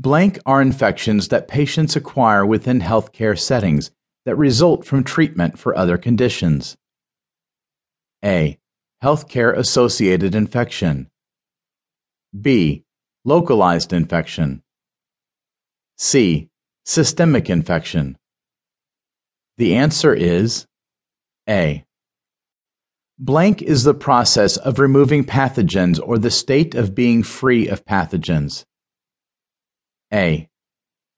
Blank are infections that patients acquire within healthcare settings that result from treatment for other conditions. A. Healthcare associated infection. B. Localized infection. C. Systemic infection. The answer is A. Blank is the process of removing pathogens or the state of being free of pathogens. A.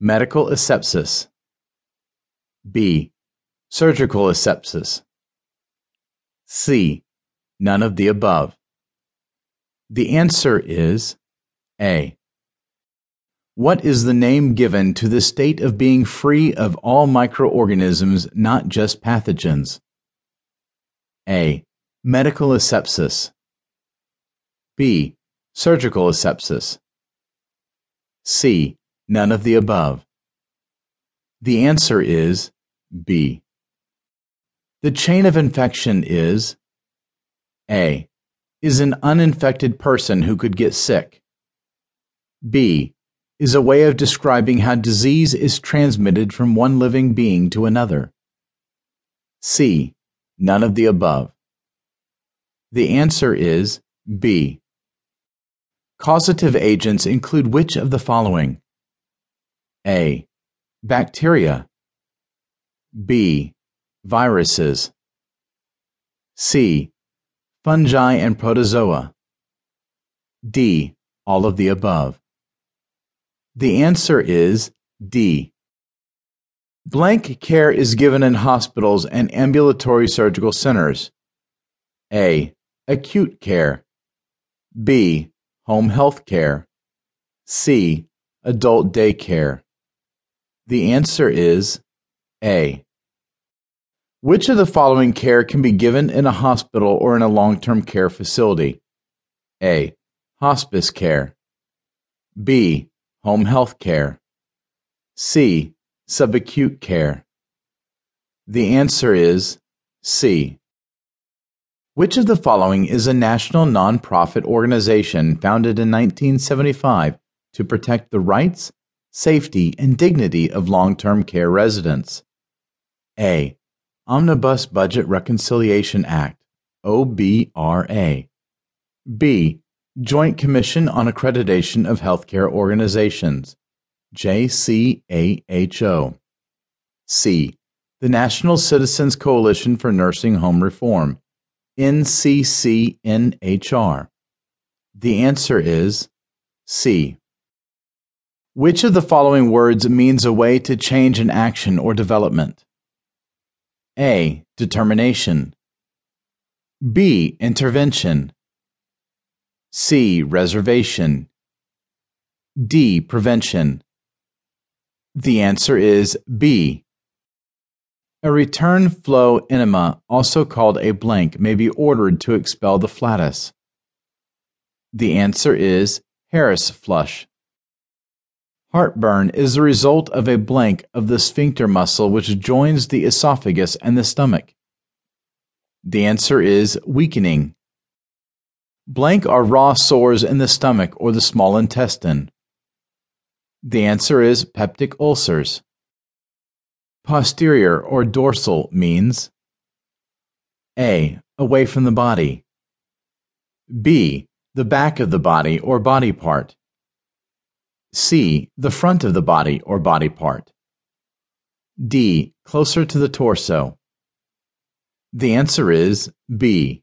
Medical asepsis. B. Surgical asepsis. C. None of the above. The answer is A. What is the name given to the state of being free of all microorganisms, not just pathogens? A. Medical asepsis. B. Surgical asepsis. C. None of the above. The answer is B. The chain of infection is A. Is an uninfected person who could get sick. B. Is a way of describing how disease is transmitted from one living being to another. C. None of the above. The answer is B. Causative agents include which of the following? A. Bacteria. B. Viruses. C. Fungi and protozoa. D. All of the above. The answer is D. Blank care is given in hospitals and ambulatory surgical centers. A acute care. B. Home health care. C. Adult day care. The answer is A. Which of the following care can be given in a hospital or in a long term care facility? A. Hospice care. B. Home health care. C. Subacute care. The answer is C. Which of the following is a national nonprofit organization founded in 1975 to protect the rights, safety, and dignity of long term care residents? A. Omnibus Budget Reconciliation Act, OBRA. B. Joint Commission on Accreditation of Healthcare Organizations, JCAHO. C. The National Citizens Coalition for Nursing Home Reform, NCCNHR? The answer is C. Which of the following words means a way to change an action or development? A. Determination. B. Intervention. C. Reservation. D. Prevention. The answer is B. A return flow enema, also called a blank, may be ordered to expel the flatus. The answer is Harris flush. Heartburn is the result of a blank of the sphincter muscle which joins the esophagus and the stomach. The answer is weakening. Blank are raw sores in the stomach or the small intestine. The answer is peptic ulcers. Posterior or dorsal means A. Away from the body. B. The back of the body or body part. C. The front of the body or body part. D. Closer to the torso. The answer is B.